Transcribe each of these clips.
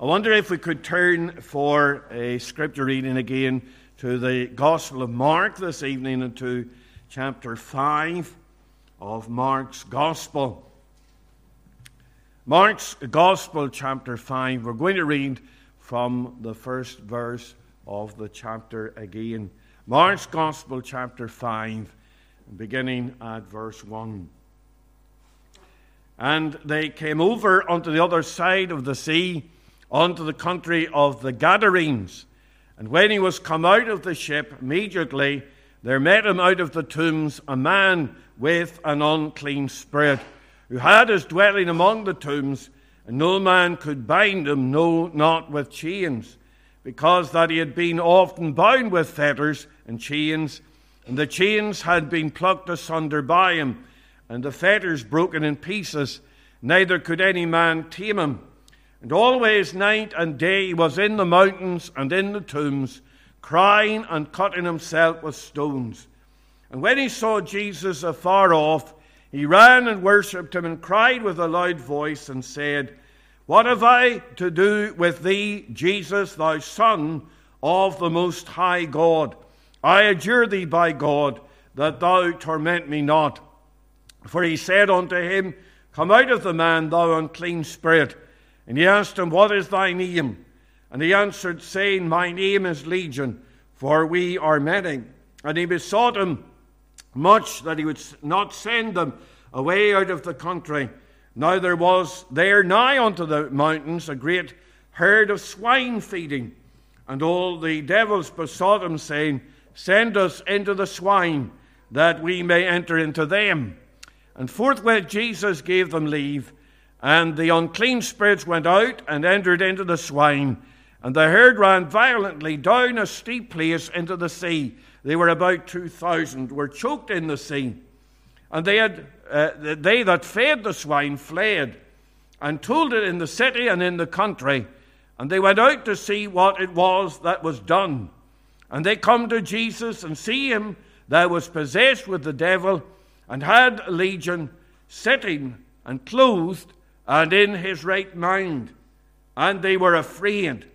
I wonder if we could turn for a scripture reading again to the Gospel of Mark this evening and to chapter 5 of Mark's Gospel. Mark's Gospel, chapter 5. We're going to read from the first verse of the chapter again. Mark's Gospel, chapter 5, beginning at verse 1. And they came over unto the other side of the sea unto the country of the Gadarenes. And when he was come out of the ship, immediately there met him out of the tombs a man with an unclean spirit, who had his dwelling among the tombs, and no man could bind him, no, not with chains, because that he had been often bound with fetters and chains, and the chains had been plucked asunder by him, and the fetters broken in pieces, neither could any man tame him. And always night and day he was in the mountains and in the tombs, crying and cutting himself with stones. And when he saw Jesus afar off, he ran and worshipped him and cried with a loud voice and said, What have I to do with thee, Jesus, thou Son of the Most High God? I adjure thee by God that thou torment me not. For he said unto him, Come out of the man, thou unclean spirit. And he asked him, What is thy name? And he answered, saying, My name is Legion, for we are many. And he besought him much that he would not send them away out of the country. Now there was there nigh unto the mountains a great herd of swine feeding. And all the devils besought him, saying, Send us into the swine, that we may enter into them. And forthwith Jesus gave them leave. And the unclean spirits went out and entered into the swine, and the herd ran violently down a steep place into the sea. They were about two thousand, were choked in the sea. And they, had, uh, they that fed the swine fled, and told it in the city and in the country. And they went out to see what it was that was done. And they come to Jesus and see him that was possessed with the devil, and had a legion, sitting and clothed and in his right mind. And they were afraid.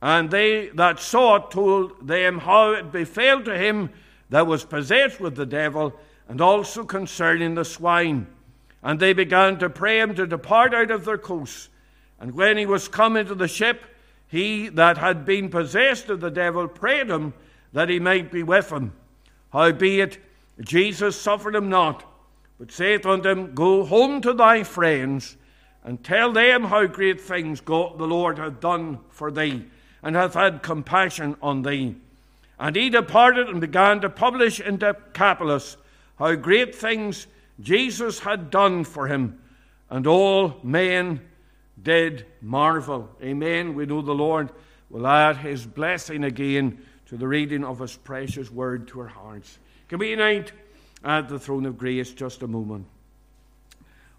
And they that saw it told them how it befell to him that was possessed with the devil, and also concerning the swine. And they began to pray him to depart out of their coasts. And when he was come into the ship, he that had been possessed of the devil prayed him that he might be with him. Howbeit, Jesus suffered him not, but saith unto him, Go home to thy friends and tell them how great things God the Lord hath done for thee, and hath had compassion on thee. And he departed and began to publish in Decapolis how great things Jesus had done for him, and all men did marvel. Amen. We know the Lord will add his blessing again to the reading of his precious word to our hearts. Can we unite at the throne of grace just a moment?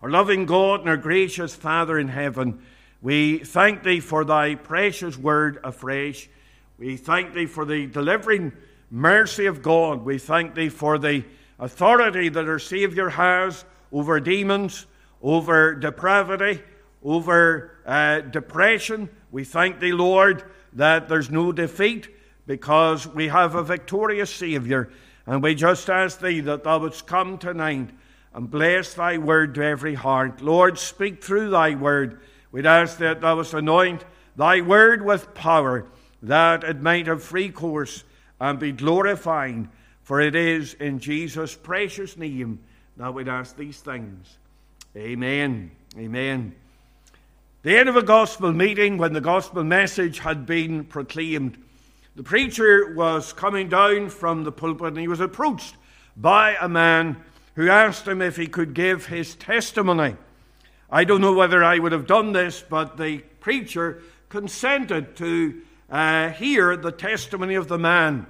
Our loving God and our gracious Father in heaven, we thank Thee for Thy precious word afresh. We thank Thee for the delivering mercy of God. We thank Thee for the authority that our Saviour has over demons, over depravity, over uh, depression. We thank Thee, Lord, that there's no defeat because we have a victorious Saviour. And we just ask Thee that Thou wouldst come tonight and bless thy word to every heart. Lord, speak through thy word. We'd ask that thou wouldst anoint thy word with power, that it might have free course and be glorifying. For it is in Jesus' precious name that we'd ask these things. Amen. Amen. The end of a gospel meeting, when the gospel message had been proclaimed, the preacher was coming down from the pulpit and he was approached by a man who asked him if he could give his testimony. I don't know whether I would have done this, but the preacher consented to uh, hear the testimony of the man.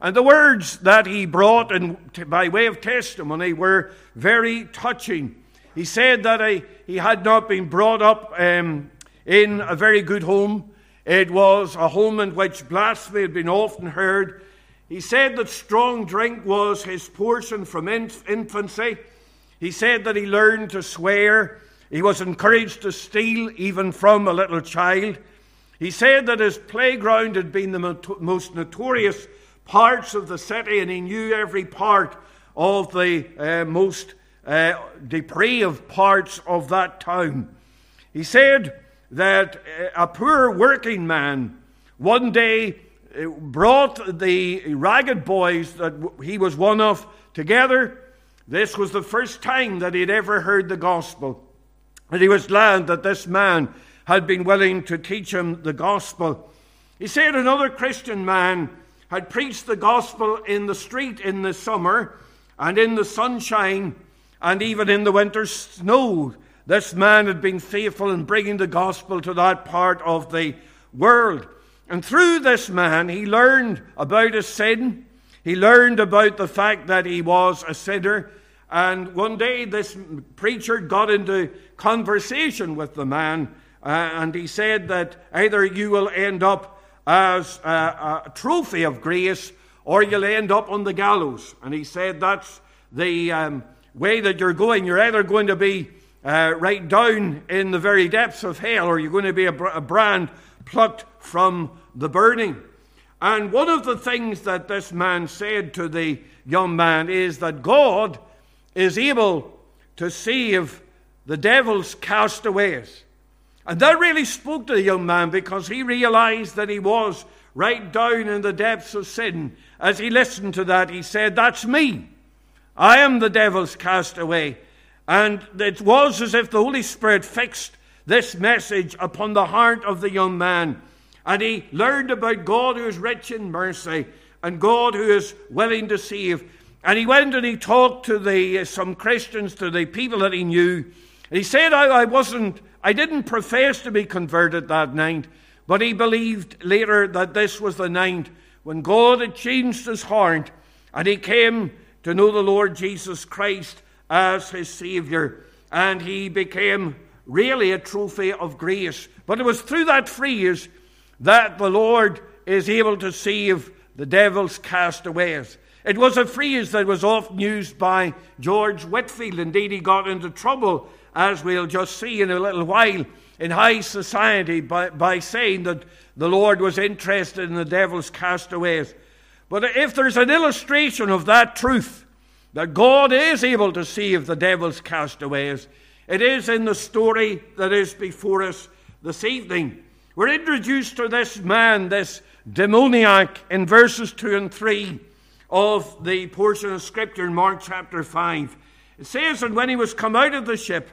And the words that he brought in, by way of testimony were very touching. He said that he, he had not been brought up um, in a very good home. It was a home in which blasphemy had been often heard. He said that strong drink was his portion from infancy. He said that he learned to swear. He was encouraged to steal even from a little child. He said that his playground had been the most notorious parts of the city, and he knew every part of the uh, most uh, depraved parts of that town. He said that uh, a poor working man one day brought the ragged boys that he was one of together. This was the first time that he'd ever heard the gospel. And he was glad that this man had been willing to teach him the gospel. He said another Christian man had preached the gospel in the street in the summer and in the sunshine and even in the winter snow. This man had been faithful in bringing the gospel to that part of the world. And through this man, he learned about his sin. He learned about the fact that he was a sinner. And one day, this preacher got into conversation with the man, uh, and he said that either you will end up as a, a, trophy of grace or you'll end up on the gallows. And he said that's the um, way that you're going. You're either going to be uh, right down in the very depths of hell or you're going to be a, a brand plucked from the burning. And one of the things that this man said to the young man is that God is able to save the devil's castaways. And that really spoke to the young man because he realized that he was right down in the depths of sin. As he listened to that, he said, That's me. I am the devil's castaway. And it was as if the Holy Spirit fixed this message upon the heart of the young man. And he learned about God who is rich in mercy and God who is willing to save. And he went and he talked to the, uh, some Christians, to the people that he knew. And he said, I, I wasn't, I didn't profess to be converted that night, but he believed later that this was the night when God had changed his heart and he came to know the Lord Jesus Christ as his Savior. And he became really a trophy of grace. But it was through that phrase that the Lord is able to save the devil's castaways. It was a phrase that was often used by George Whitefield. Indeed, he got into trouble, as we'll just see in a little while, in high society by, by saying that the Lord was interested in the devil's castaways. But if there's an illustration of that truth, that God is able to save the devil's castaways, it is in the story that is before us this evening. We're introduced to this man, this demoniac, in verses 2 and 3 of the portion of Scripture in Mark chapter 5. It says, And when he was come out of the ship,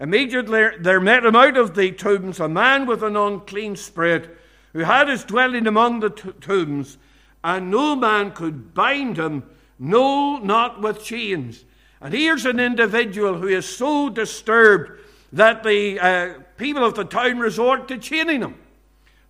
immediately there met him out of the tombs a man with an unclean spirit, who had his dwelling among the t- tombs, and no man could bind him, no, not with chains. And here's an individual who is so disturbed that the uh, people of the town resort to chaining him.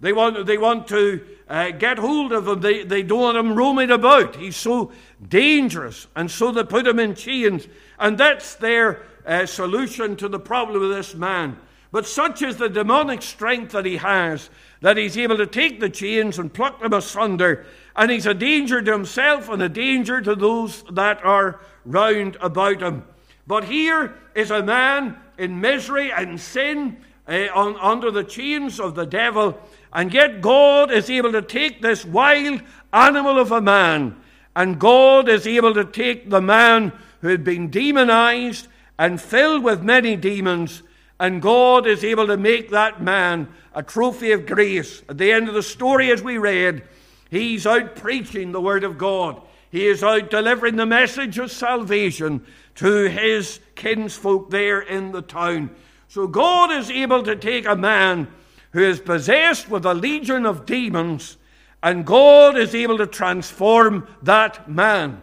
They want, they want to uh, get hold of him. They, they don't want him roaming about. He's so dangerous. And so they put him in chains. And that's their uh, solution to the problem of this man. But such is the demonic strength that he has that he's able to take the chains and pluck them asunder. And he's a danger to himself and a danger to those that are round about him. But here is a man in misery and sin uh, on, under the chains of the devil. And yet God is able to take this wild animal of a man, and God is able to take the man who had been demonized and filled with many demons, and God is able to make that man a trophy of grace. At the end of the story, as we read, he's out preaching the Word of God. He is out delivering the message of salvation to his kinsfolk there in the town. So God is able to take a man who is possessed with a legion of demons, and God is able to transform that man.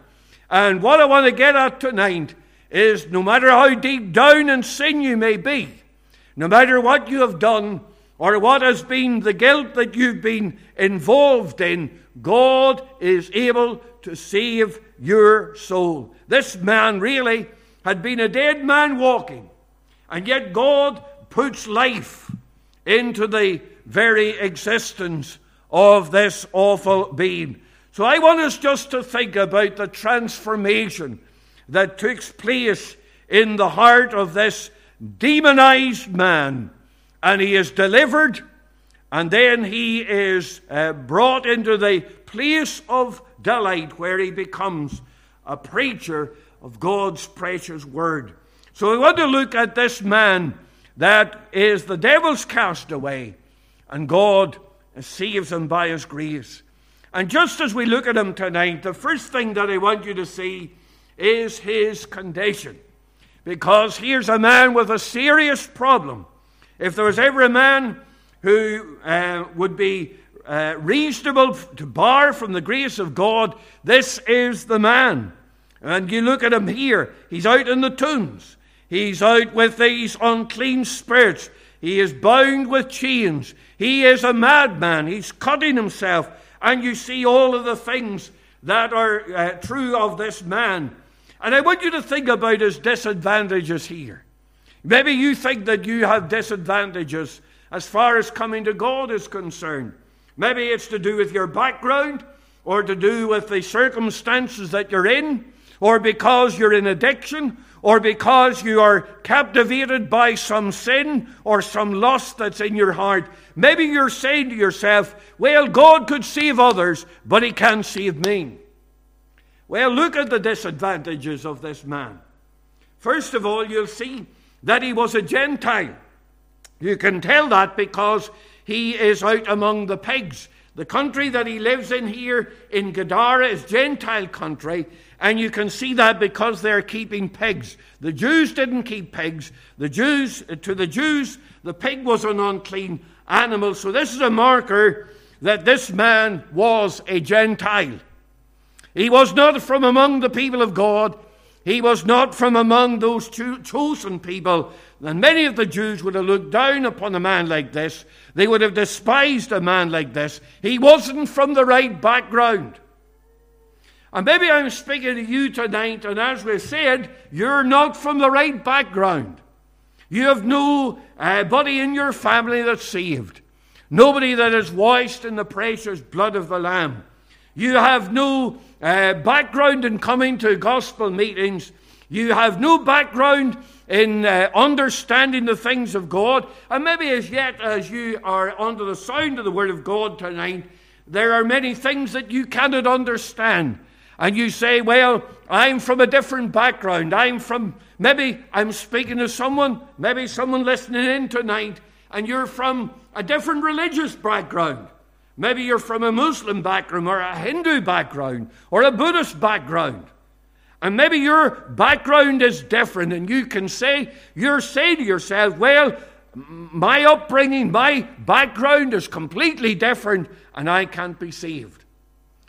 And what I want to get at tonight is no matter how deep down in sin you may be, no matter what you have done or what has been the guilt that you've been involved in, God is able to save your soul. This man really had been a dead man walking, and yet God puts life into the very existence of this awful being. So I want us just to think about the transformation that took place in the heart of this demonized man. And he is delivered, And then he is uh, brought into the place of delight where he becomes a preacher of God's precious word. So we want to look at this man that is the devil's castaway, and God saves him by his grace. And just as we look at him tonight, the first thing that I want you to see is his condition. Because here's a man with a serious problem. If there was ever a man who uh, would be uh, reasonable to bar from the grace of God, this is the man. And you look at him here, he's out in the tombs. He's out with these unclean spirits. He is bound with chains. He is a madman. He's cutting himself. And you see all of the things that are uh, true of this man. And I want you to think about his disadvantages here. Maybe you think that you have disadvantages as far as coming to God is concerned. Maybe it's to do with your background, or to do with the circumstances that you're in, or because you're in addiction, or because you are captivated by some sin or some lust that's in your heart. Maybe you're saying to yourself, Well, God could save others, but He can't save me. Well, look at the disadvantages of this man. First of all, you'll see that he was a Gentile. You can tell that because he is out among the pigs. The country that he lives in here in Gadara is Gentile country, and you can see that because they're keeping pigs. The Jews didn't keep pigs. The Jews, uh, to the Jews, the pig was an unclean animal. So this is a marker that this man was a Gentile. He was not from among the people of God. He was not from among those chosen people. And many of the Jews would have looked down upon a man like this. They would have despised a man like this. He wasn't from the right background. And maybe I'm speaking to you tonight, and as we said, you're not from the right background. You have nobody uh, in your family that's saved, nobody that is washed in the precious blood of the Lamb. You have no uh, background in coming to gospel meetings. You have no background in uh, understanding the things of God. And maybe as yet, as you are under the sound of the Word of God tonight, there are many things that you cannot understand. And you say, Well, I'm from a different background. I'm from, maybe I'm speaking to someone, maybe someone listening in tonight, and you're from a different religious background. Maybe you're from a Muslim background or a Hindu background or a Buddhist background. And maybe your background is different, and you can say, you're saying to yourself, well, my upbringing, my background is completely different, and I can't be saved.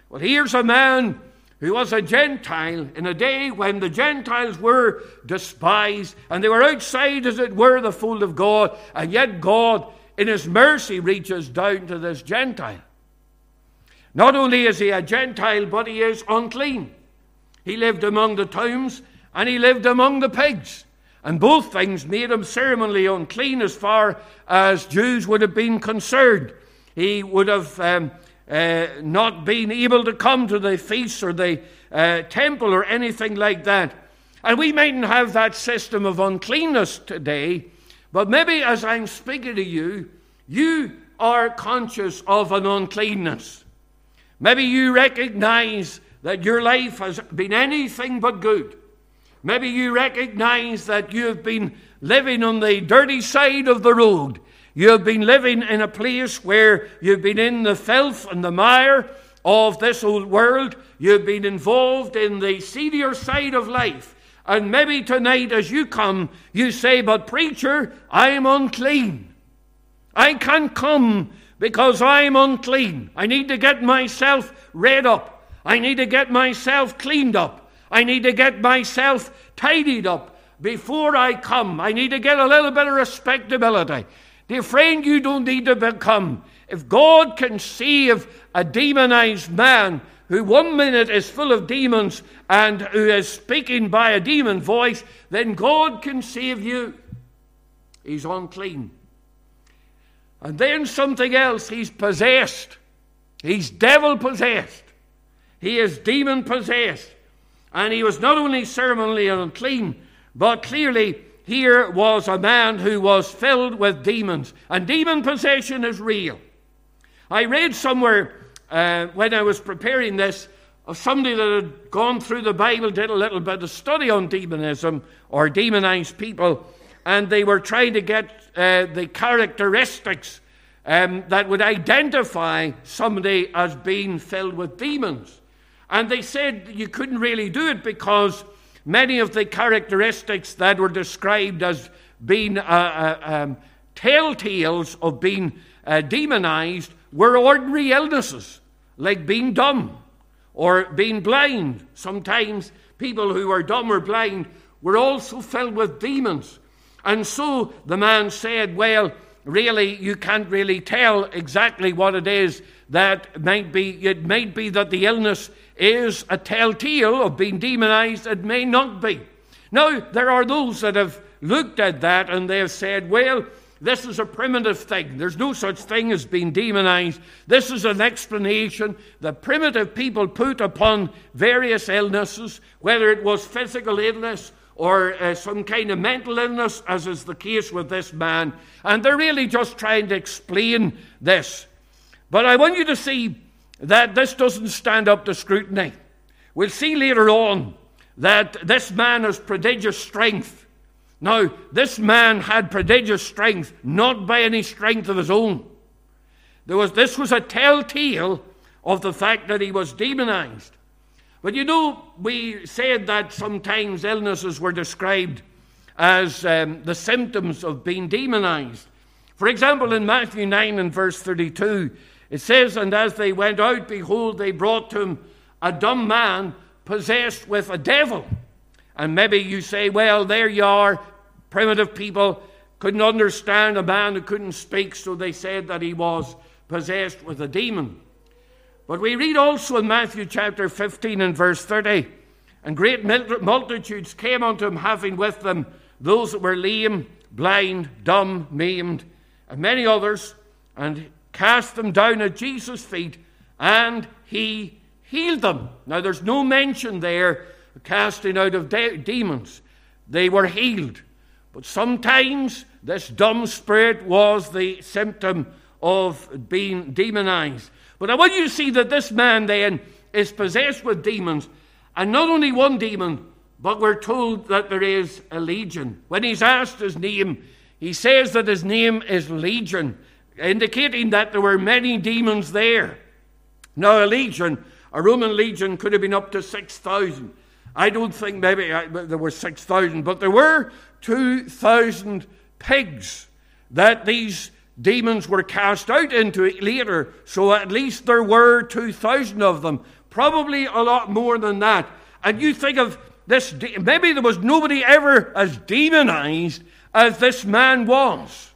Well, here's a man who was a Gentile in a day when the Gentiles were despised, and they were outside, as it were, the fold of God, and yet God in his mercy, reaches down to this Gentile. Not only is he a Gentile, but he is unclean. He lived among the tombs and he lived among the pigs. And both things made him ceremonially unclean as far as Jews would have been concerned. He would have um, uh, not been able to come to the feasts or the uh, temple or anything like that. And we mightn't have that system of uncleanness today, but maybe as I'm speaking to you, you are conscious of an uncleanness. Maybe you recognize that your life has been anything but good. Maybe you recognize that you have been living on the dirty side of the road. You have been living in a place where you've been in the filth and the mire of this old world. You've been involved in the seedier side of life. And maybe tonight, as you come, you say, But preacher, I am unclean. I can't come because I'm unclean. I need to get myself read up. I need to get myself cleaned up. I need to get myself tidied up before I come. I need to get a little bit of respectability. Dear friend, you don't need to become. If God can save a demonized man who one minute is full of demons and who is speaking by a demon voice, then God can save you. He's unclean. And then something else, he's possessed. He's devil possessed. He is demon possessed. And he was not only ceremonially unclean, but clearly here was a man who was filled with demons. And demon possession is real. I read somewhere uh, when I was preparing this of somebody that had gone through the Bible, did a little bit of study on demonism or demonized people, and they were trying to get uh, the characteristics um, that would identify somebody as being filled with demons. And they said you couldn't really do it because many of the characteristics that were described as being uh, uh, um, telltales of being uh, demonized were ordinary illnesses, like being dumb or being blind. Sometimes people who were dumb or blind were also filled with demons. And so the man said, Well, really, you can't really tell exactly what it is that might be. It might be that the illness is a telltale of being demonized, it may not be. Now, there are those that have looked at that and they have said, Well, this is a primitive thing. There's no such thing as being demonized. This is an explanation that primitive people put upon various illnesses, whether it was physical illness or uh, some kind of mental illness, as is the case with this man. And they're really just trying to explain this. But I want you to see that this doesn't stand up to scrutiny. We'll see later on that this man has prodigious strength. Now, this man had prodigious strength, not by any strength of his own. There was, this was a telltale of the fact that he was demonized. But you know, we said that sometimes illnesses were described as um, the symptoms of being demonized. For example, in Matthew 9 and verse 32, it says, And as they went out, behold, they brought to him a dumb man possessed with a devil. And maybe you say, Well, there you are. Primitive people couldn't understand a man who couldn't speak, so they said that he was possessed with a demon. But we read also in Matthew chapter 15 and verse 30 and great multitudes came unto him, having with them those that were lame, blind, dumb, maimed, and many others, and cast them down at Jesus' feet, and he healed them. Now, there's no mention there of casting out of de- demons. They were healed. But sometimes this dumb spirit was the symptom of being demonized. But I want you to see that this man then is possessed with demons, and not only one demon, but we're told that there is a legion. When he's asked his name, he says that his name is Legion, indicating that there were many demons there. Now, a legion, a Roman legion, could have been up to 6,000. I don't think maybe uh, there were 6,000, but there were 2,000 pigs that these demons were cast out into it later, so at least there were 2,000 of them, probably a lot more than that. And you think of this, maybe there was nobody ever as demonized as this man was.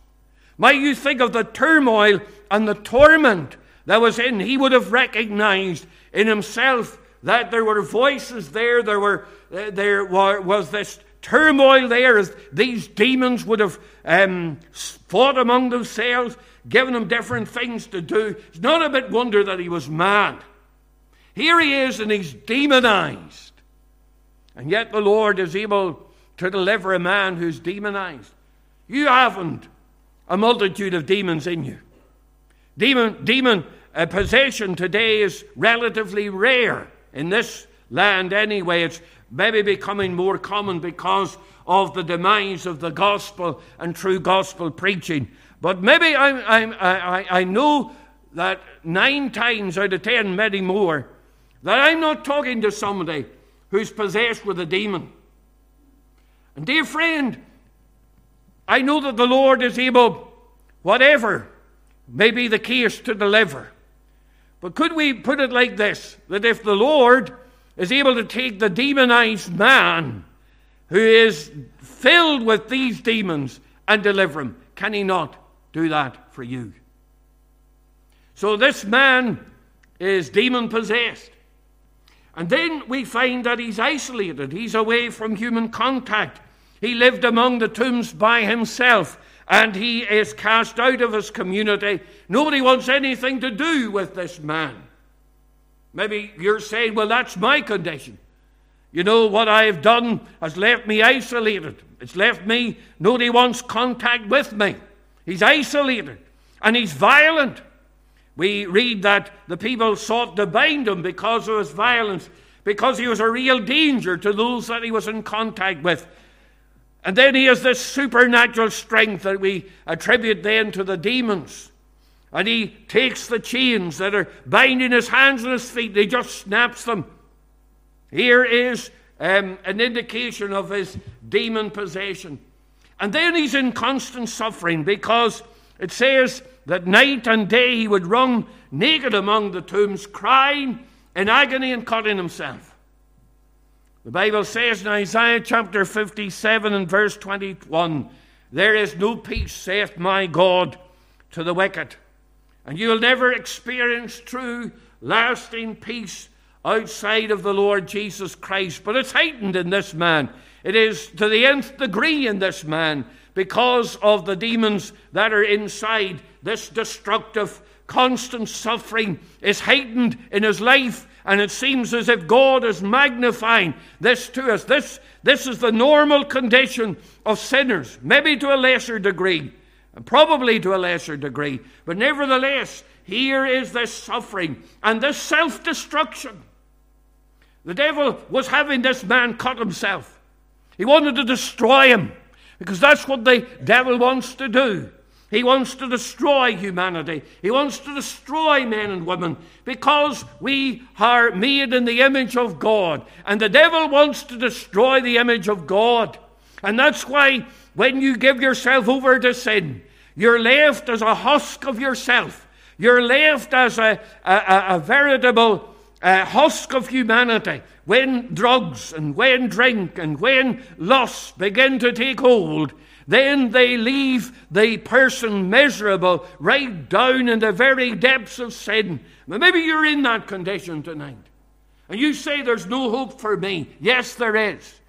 Might you think of the turmoil and the torment that was in, he would have recognized in himself that there were voices there, there, were, there was this turmoil there as these demons would have um, fought among themselves, given him different things to do. It's not a bit wonder that he was mad. Here he is and he's demonized. And yet the Lord is able to deliver a man who's demonized. You haven't a multitude of demons in you. Demon, demon uh, possession today is relatively rare in this land anyway. It's maybe becoming more common because of the demise of the gospel and true gospel preaching. But maybe I'm, I'm, i I, know that nine times out of ten, maybe more, that I'm not talking to somebody who's possessed with a demon. And dear friend, I know that the Lord is able, whatever may be the case, to deliver. But could we put it like this that if the Lord is able to take the demonized man who is filled with these demons and deliver him. Can he not do that for you? So this man is demon possessed. And then we find that he's isolated, he's away from human contact. He lived among the tombs by himself and he is cast out of his community. Nobody wants anything to do with this man. Maybe you're saying, well, that's my condition. You know, what I have done has left me isolated. It's left me, nobody wants contact with me. He's isolated and he's violent. We read that the people sought to bind him because of his violence, because he was a real danger to those that he was in contact with. And then he has this supernatural strength that we attribute then to the demons. And he takes the chains that are binding his hands and his feet, he just snaps them. Here is um, an indication of his demon possession. And then he's in constant suffering because it says that night and day he would run naked among the tombs, crying in agony and cutting himself. The Bible says in Isaiah chapter 57 and verse 21 There is no peace, saith my God, to the wicked. And you will never experience true, lasting peace outside of the Lord Jesus Christ. But it's heightened in this man. It is to the nth degree in this man because of the demons that are inside. This destructive, constant suffering is heightened in his life, and it seems as if God is magnifying this to us. This, this is the normal condition of sinners, maybe to a lesser degree, and probably to a lesser degree, but nevertheless, here is this suffering and this self destruction. The devil was having this man cut himself. He wanted to destroy him because that's what the devil wants to do. He wants to destroy humanity. He wants to destroy men and women because we are made in the image of God. And the devil wants to destroy the image of God. And that's why when you give yourself over to sin, you're left as a husk of yourself. You're left as a, a, a veritable uh, husk of humanity, when drugs and when drink and when lust begin to take hold, then they leave the person miserable right down in the very depths of sin. Maybe you're in that condition tonight. And you say, There's no hope for me. Yes, there is.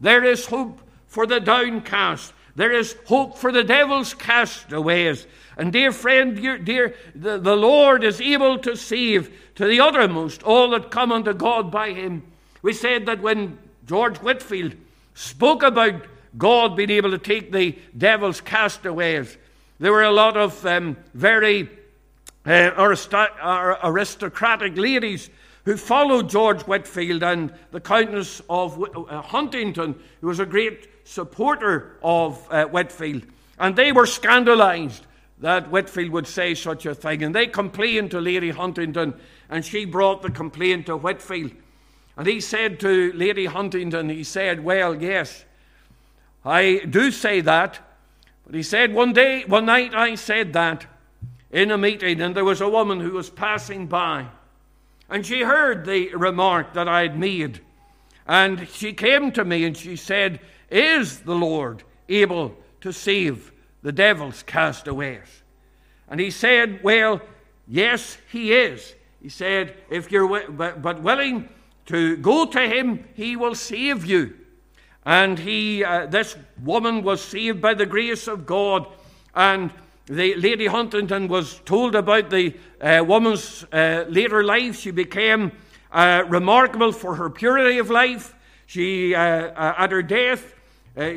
There is hope for the downcast. There is hope for the devil's castaways. And dear friend, dear, dear the, the Lord is able to save to the uttermost all that come unto God by him. We said that when George Whitefield spoke about God being able to take the devil's castaways, there were a lot of um, very uh, aristocratic ladies who followed George Whitefield and the Countess of uh, Huntingdon, who was a great supporter of uh, Whitefield. And they were scandalized that Whitefield would say such a thing. And they complained to Lady Huntingdon, and she brought the complaint to Whitefield. And he said to Lady Huntingdon, he said, Well, yes, I do say that. But he said, One day, one night I said that in a meeting, and there was a woman who was passing by. And she heard the remark that I had made. And she came to me and she said, Is the Lord able to save the devil's castaways. And he said, Well, yes, he is. He said, If you're but willing to go to him, he will save you. And he, uh, this woman was saved by the grace of God. And the Lady Huntingdon was told about the uh, woman's uh, later life. She became uh, remarkable for her purity of life. She, uh, uh, at her death,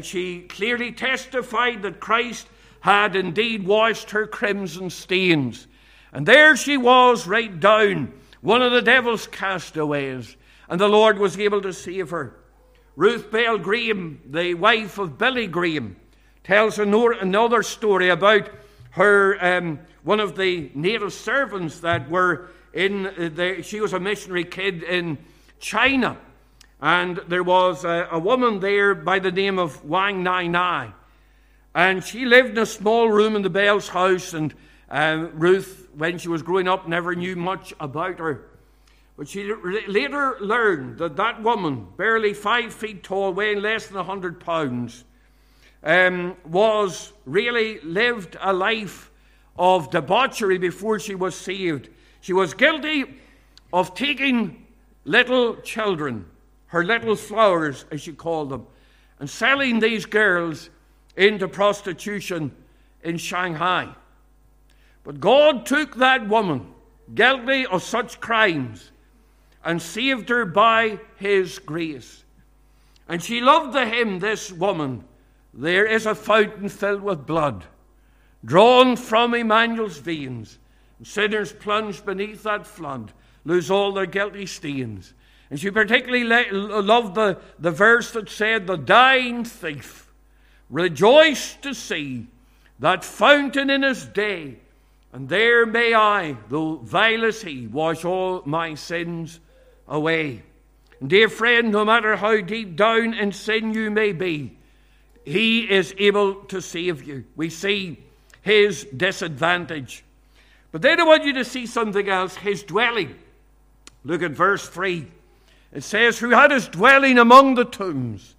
she clearly testified that Christ had indeed washed her crimson stains. And there she was, right down, one of the devil's castaways, and the Lord was able to save her. Ruth Bell Graham, the wife of Billy Graham, tells another story about her, um, one of the native servants that were in, the, she was a missionary kid in China. And there was a, a woman there by the name of Wang Nai Nai. And she lived in a small room in the Bell's house, and um, Ruth, when she was growing up, never knew much about her. But she later learned that that woman, barely five feet tall, weighing less than a hundred pounds, um, was really lived a life of debauchery before she was saved. She was guilty of taking little children, her little flowers, as she called them, and selling these girls into prostitution in Shanghai. But God took that woman, guilty of such crimes, and saved her by his grace. And she loved the hymn, this woman, There is a fountain filled with blood, drawn from Emmanuel's veins, and Sinners plunged beneath that flood lose all their guilty stains. And she particularly loved the, the verse that said, The dying thief rejoiced to see that fountain in his day, and there may I, though vile as he, wash all my sins away. And dear friend, no matter how deep down in sin you may be, he is able to save you. We see his disadvantage. But then I want you to see something else his dwelling. Look at verse 3. It says, Who had his dwelling among the tombs,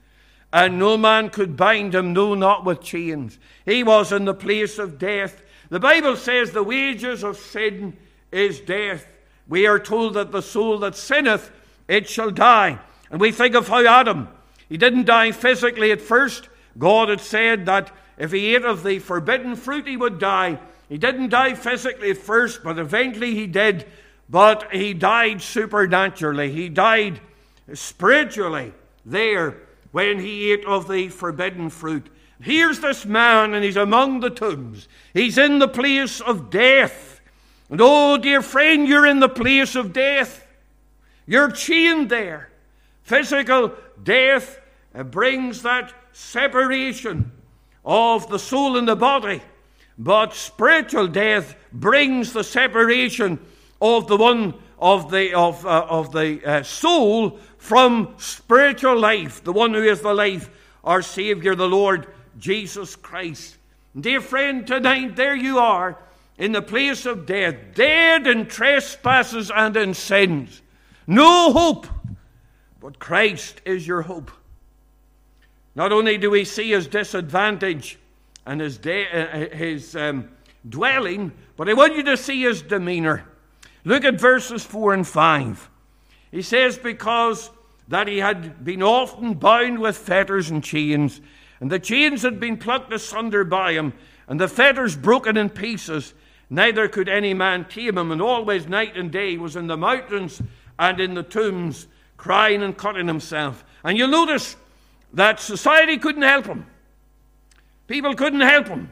and no man could bind him, no, not with chains. He was in the place of death. The Bible says the wages of sin is death. We are told that the soul that sinneth, it shall die. And we think of how Adam, he didn't die physically at first. God had said that if he ate of the forbidden fruit, he would die. He didn't die physically at first, but eventually he did. But he died supernaturally. He died spiritually there when he ate of the forbidden fruit. Here's this man, and he's among the tombs. He's in the place of death. And oh, dear friend, you're in the place of death. You're chained there. Physical death brings that separation of the soul and the body, but spiritual death brings the separation of the one of the, of, uh, of the uh, soul from spiritual life, the one who is the life, our Savior, the Lord Jesus Christ. Dear friend, tonight there you are in the place of death, dead in trespasses and in sins. No hope, but Christ is your hope. Not only do we see his disadvantage and his, de- uh, his um, dwelling, but I want you to see his demeanor. Look at verses 4 and 5. He says, Because that he had been often bound with fetters and chains, and the chains had been plucked asunder by him, and the fetters broken in pieces, neither could any man tame him, and always night and day was in the mountains and in the tombs, crying and cutting himself. And you'll notice that society couldn't help him. People couldn't help him.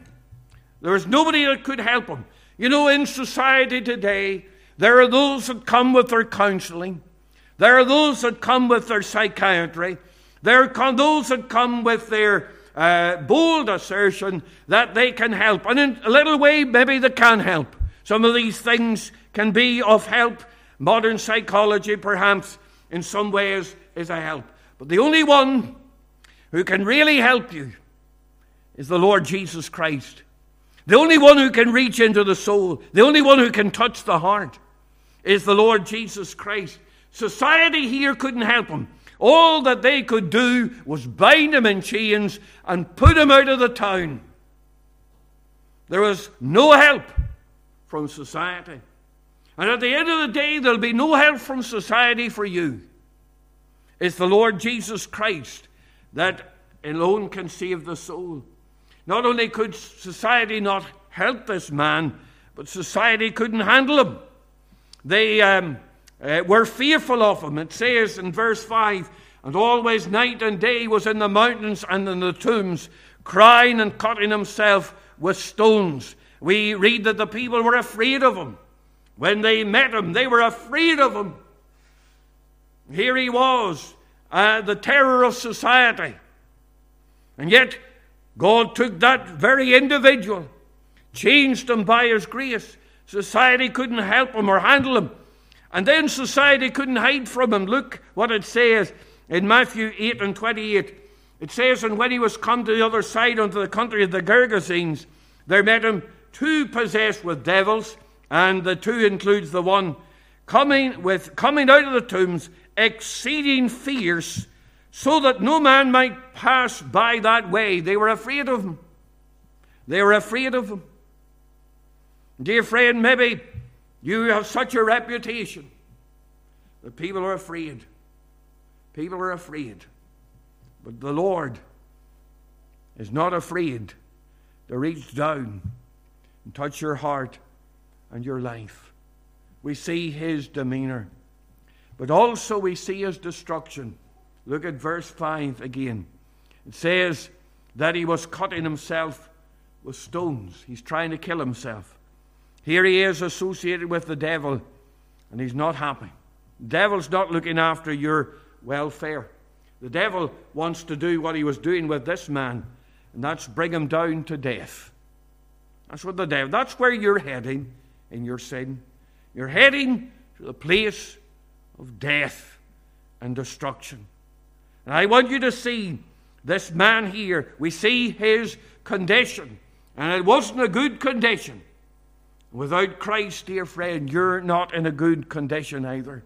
There was nobody that could help him. You know, in society today, there are those that come with their counseling. There are those that come with their psychiatry. There are those that come with their uh, bold assertion that they can help. And in a little way, maybe they can help. Some of these things can be of help. Modern psychology, perhaps, in some ways, is a help. But the only one who can really help you is the Lord Jesus Christ. The only one who can reach into the soul, the only one who can touch the heart is the Lord Jesus Christ. Society here couldn't help him. All that they could do was bind him in chains and put him out of the town. There was no help from society. And at the end of the day, there'll be no help from society for you. It's the Lord Jesus Christ that alone can save the soul. Not only could society not help this man, but society couldn't handle him. They um, uh, were fearful of him. It says in verse 5 and always night and day was in the mountains and in the tombs, crying and cutting himself with stones. We read that the people were afraid of him. When they met him, they were afraid of him. Here he was, uh, the terror of society. And yet, God took that very individual, changed him by his grace, Society couldn't help him or handle him. And then society couldn't hide from him. Look what it says in Matthew 8 and 28. It says, And when he was come to the other side unto the country of the Gergesenes, there met him two possessed with devils, and the two includes the one coming with coming out of the tombs, exceeding fierce, so that no man might pass by that way. They were afraid of him. They were afraid of him. Dear friend, maybe you have such a reputation that people are afraid. People are afraid. But the Lord is not afraid to reach down and touch your heart and your life. We see his demeanor, but also we see his destruction. Look at verse 5 again. It says that he was cutting himself with stones. He's trying to kill himself. Here he is associated with the devil, and he's not happy. The devil's not looking after your welfare. The devil wants to do what he was doing with this man, and that's bring him down to death. That's what the devil, that's where you're heading in your sin. You're heading to the place of death and destruction. And I want you to see this man here. We see his condition, and it wasn't a good condition. Without Christ, dear friend, you're not in a good condition either.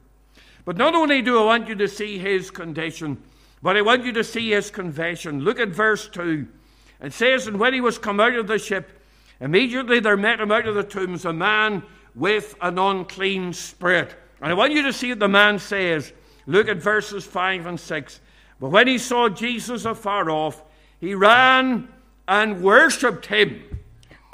But not only do I want you to see his condition, but I want you to see his confession. Look at verse 2. It says, And when he was come out of the ship, immediately there met him out of the tombs a man with an unclean spirit. And I want you to see what the man says. Look at verses 5 and 6. But when he saw Jesus afar off, he ran and worshipped him,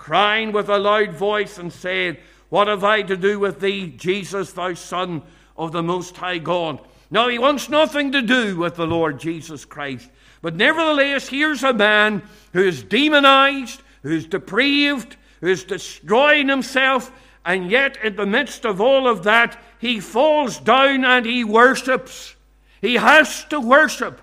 crying with a loud voice and said, What have I to do with thee, Jesus, thou Son of the Most High God? Now, he wants nothing to do with the Lord Jesus Christ. But nevertheless, here's a man who is demonized, who's depraved, who's destroying himself, and yet in the midst of all of that, he falls down and he worships. He has to worship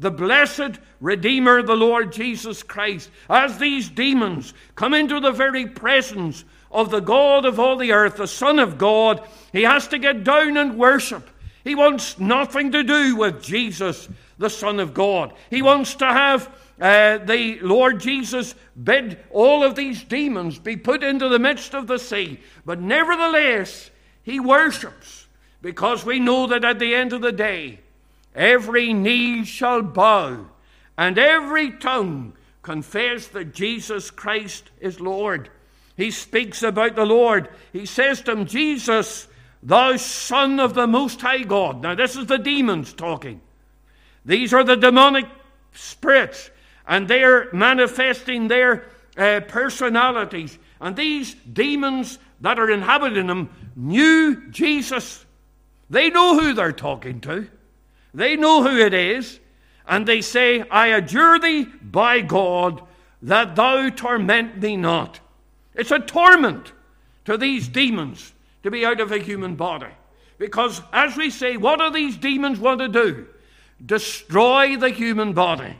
the blessed Redeemer, the Lord Jesus Christ. As these demons come into the very presence of the God of all the earth, the Son of God, he has to get down and worship. He wants nothing to do with Jesus, the Son of God. He wants to have uh, the Lord Jesus bid all of these demons be put into the midst of the sea. But nevertheless, he worships because we know that at the end of the day, every knee shall bow and every tongue confess that Jesus Christ is Lord. He speaks about the Lord. He says to him, Jesus, thou Son of the Most High God. Now, this is the demons talking. These are the demonic spirits and they're manifesting their uh, personalities. And these demons that are inhabiting them knew Jesus. They know who they're talking to, they know who it is. And they say, I adjure thee by God that thou torment me not. It's a torment to these demons to be out of a human body. Because, as we say, what do these demons want to do? Destroy the human body.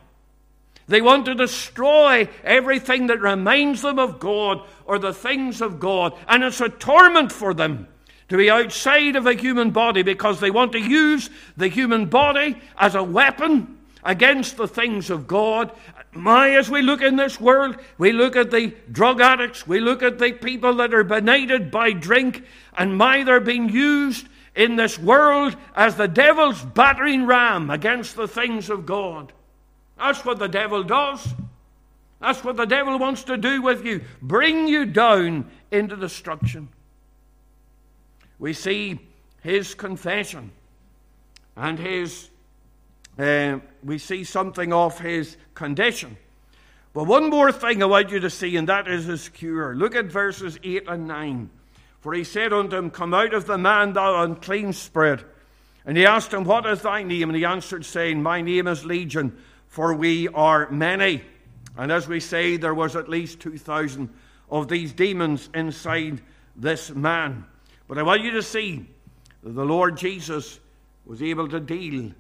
They want to destroy everything that reminds them of God or the things of God. And it's a torment for them to be outside of a human body because they want to use the human body as a weapon against the things of God. My, as we look in this world, we look at the drug addicts, we look at the people that are benighted by drink, and my, they're being used in this world as the devil's battering ram against the things of God. That's what the devil does. That's what the devil wants to do with you bring you down into destruction. We see his confession and his, uh, we see something of his condition. But one more thing I want you to see, and that is his cure. Look at verses 8 and 9. For he said unto him, Come out of the man, thou unclean spirit. And he asked him, What is thy name? And he answered, saying, My name is Legion for we are many. And as we say, there was at least 2,000 of these demons inside this man. But I want you to see that the Lord Jesus was able to deal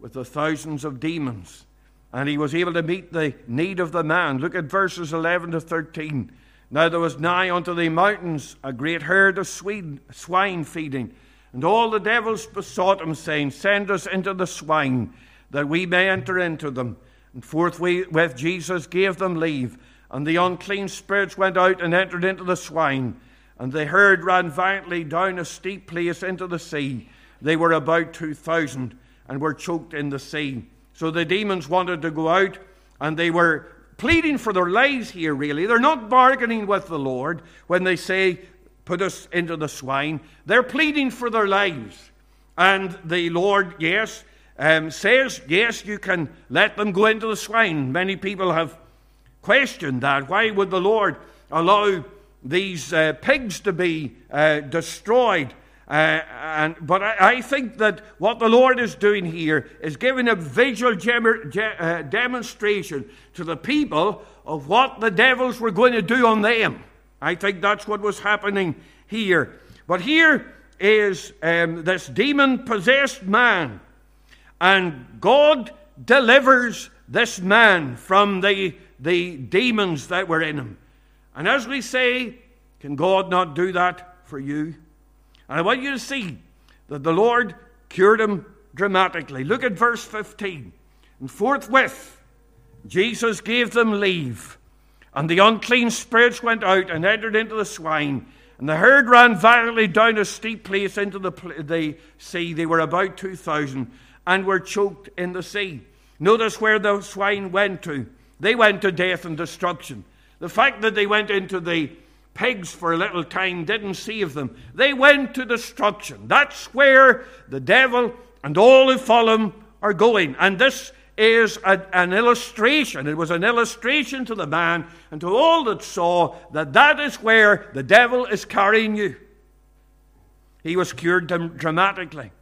with the thousands of demons. And he was able to meet the need of the man. Look at verses 11 to 13. Now there was nigh unto the mountains a great herd of swine feeding. And all the devils besought him, saying, Send us into the swine that we may enter into them. And forthwith Jesus gave them leave. And the unclean spirits went out and entered into the swine. And the herd ran violently down a steep place into the sea. They were about 2,000 and were choked in the sea. So the demons wanted to go out and they were pleading for their lives here, really. They're not bargaining with the Lord when they say, Put us into the swine. They're pleading for their lives. And the Lord, yes, um, says, yes, you can let them go into the swine. Many people have questioned that. Why would the Lord allow these uh, pigs to be uh, destroyed? Uh, and, but I, I, think that what the Lord is doing here is giving a visual gem- ge- uh, demonstration to the people of what the devils were going to do on them. I think that's what was happening here. But here is um, this demon possessed man, and God delivers this man from the, the demons that were in him. And as we say, can God not do that for you? And I want you to see that the Lord cured him dramatically. Look at verse 15. And forthwith, Jesus gave them leave, and the unclean spirits went out and entered into the swine. And the herd ran violently down a steep place into the, the sea. They were about 2,000 and were choked in the sea. Notice where the swine went to. They went to death and destruction. The fact that they went into the pigs for a little time didn't save them. They went to destruction. That's where the devil and all who follow him are going. And this is a, an illustration. It was an illustration to the man and to all that saw that that is where the devil is carrying you. He was cured dramatically.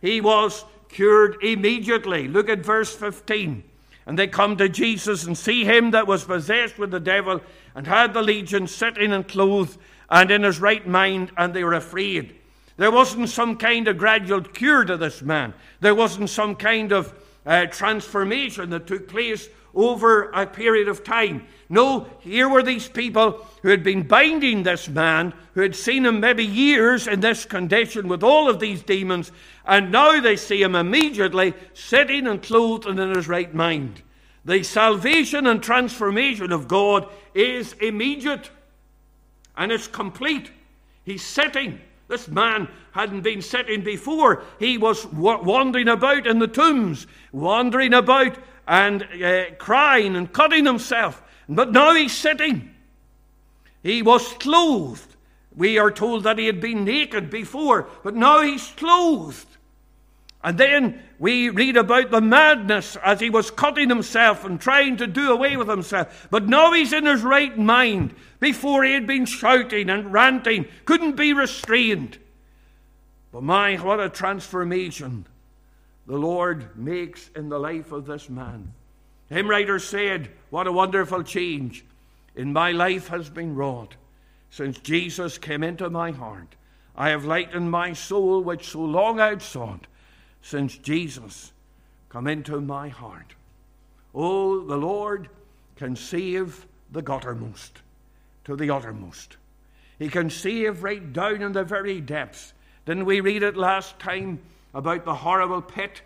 He was cured immediately. Look at verse 15. And they come to Jesus and see him that was possessed with the devil and had the legion sitting and clothed and in his right mind, and they were afraid. There wasn't some kind of gradual cure to this man. There wasn't some kind of uh, transformation that took place over a period of time. No, here were these people who had been binding this man, who had seen him maybe years in this condition with all of these demons, and now they see him immediately sitting and clothed and in his right mind. The salvation and transformation of God is immediate and it's complete. He's sitting. This man hadn't been sitting before. He was wandering about in the tombs, wandering about and uh, crying and cutting himself. But now he's sitting. He was clothed. We are told that he had been naked before, but now he's clothed. And then we read about the madness as he was cutting himself and trying to do away with himself. But now he's in his right mind. Before he had been shouting and ranting, couldn't be restrained. But my, what a transformation the Lord makes in the life of this man. Hymn writer said, What a wonderful change in my life has been wrought since Jesus came into my heart. I have lightened my soul, which so long I'd sought, since Jesus come into my heart. Oh, the Lord can save the guttermost to the uttermost. He can save right down in the very depths. Didn't we read it last time? about the horrible pit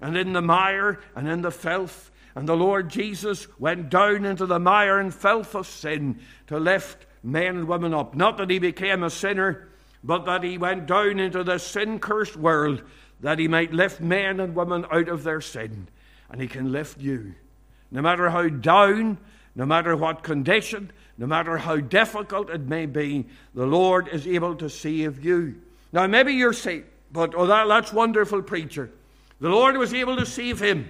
and in the mire and in the filth. And the Lord Jesus went down into the mire and filth of sin to lift men and women up. Not that he became a sinner, but that he went down into the sin cursed world that he might lift men and women out of their sin. And he can lift you. No matter how down, no matter what condition, no matter how difficult it may be, the Lord is able to save you. Now, maybe you're saying, but, oh, that, that's wonderful, preacher. The Lord was able to save him.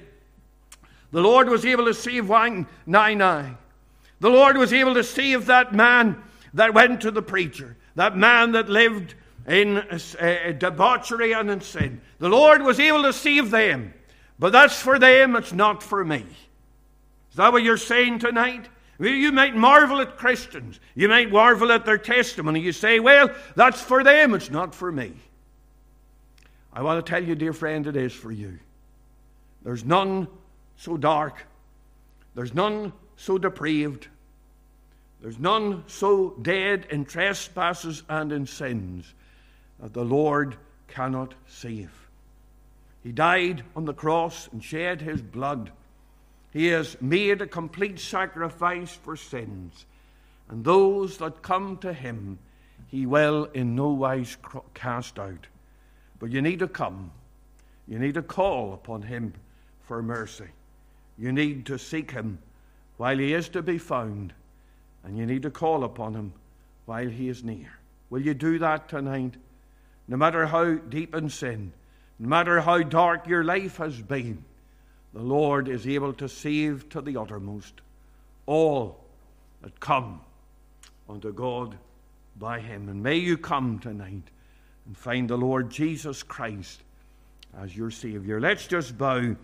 The Lord was able to save Wang Nai Nai. The Lord was able to save that man that went to the preacher, that man that lived in uh, debauchery and in sin. The Lord was able to save them. But that's for them, it's not for me. Is that what you're saying tonight? You might marvel at Christians. You might marvel at their testimony. You say, well, that's for them, it's not for me. I want to tell you, dear friend, it is for you. There's none so dark, there's none so depraved, there's none so dead in trespasses and in sins that the Lord cannot save. He died on the cross and shed his blood. He has made a complete sacrifice for sins. And those that come to him, he will in no wise cast out. But you need to come. You need to call upon Him for mercy. You need to seek Him while He is to be found. And you need to call upon Him while He is near. Will you do that tonight? No matter how deep in sin, no matter how dark your life has been, the Lord is able to save to the uttermost all that come unto God by Him. And may you come tonight and find the Lord Jesus Christ as your Savior. Let's just bow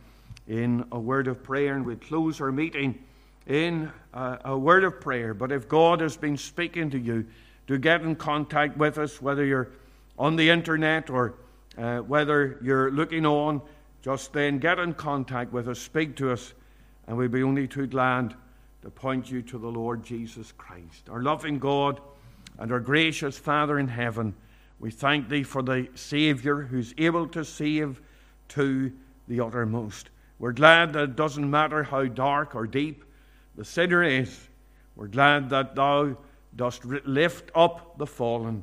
in a word of prayer and we'll close our meeting in a, a word of prayer. But if God has been speaking to you, do get in contact with us, whether you're on the internet or uh, whether you're looking on. Just then get in contact with us, speak to us, and we'll be only too glad to point you to the Lord Jesus Christ. Our loving God and our gracious Father in heaven, we thank thee for the Savior who's able to save to the uttermost. We're glad that it doesn't matter how dark or deep the sinner is. We're glad that thou dost lift up the fallen,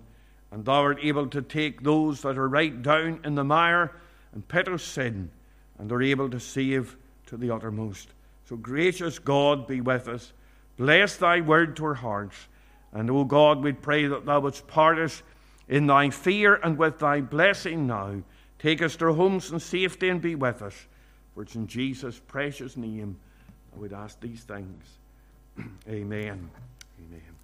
and thou art able to take those that are right down in the mire and pit of sin, and are able to save to the uttermost. So, gracious God, be with us. Bless thy word to our hearts. And, O God, we pray that thou wouldst part us in thy fear and with thy blessing now. Take us to our homes in safety and be with us. For it's in Jesus' precious name I would ask these things. Amen. Amen.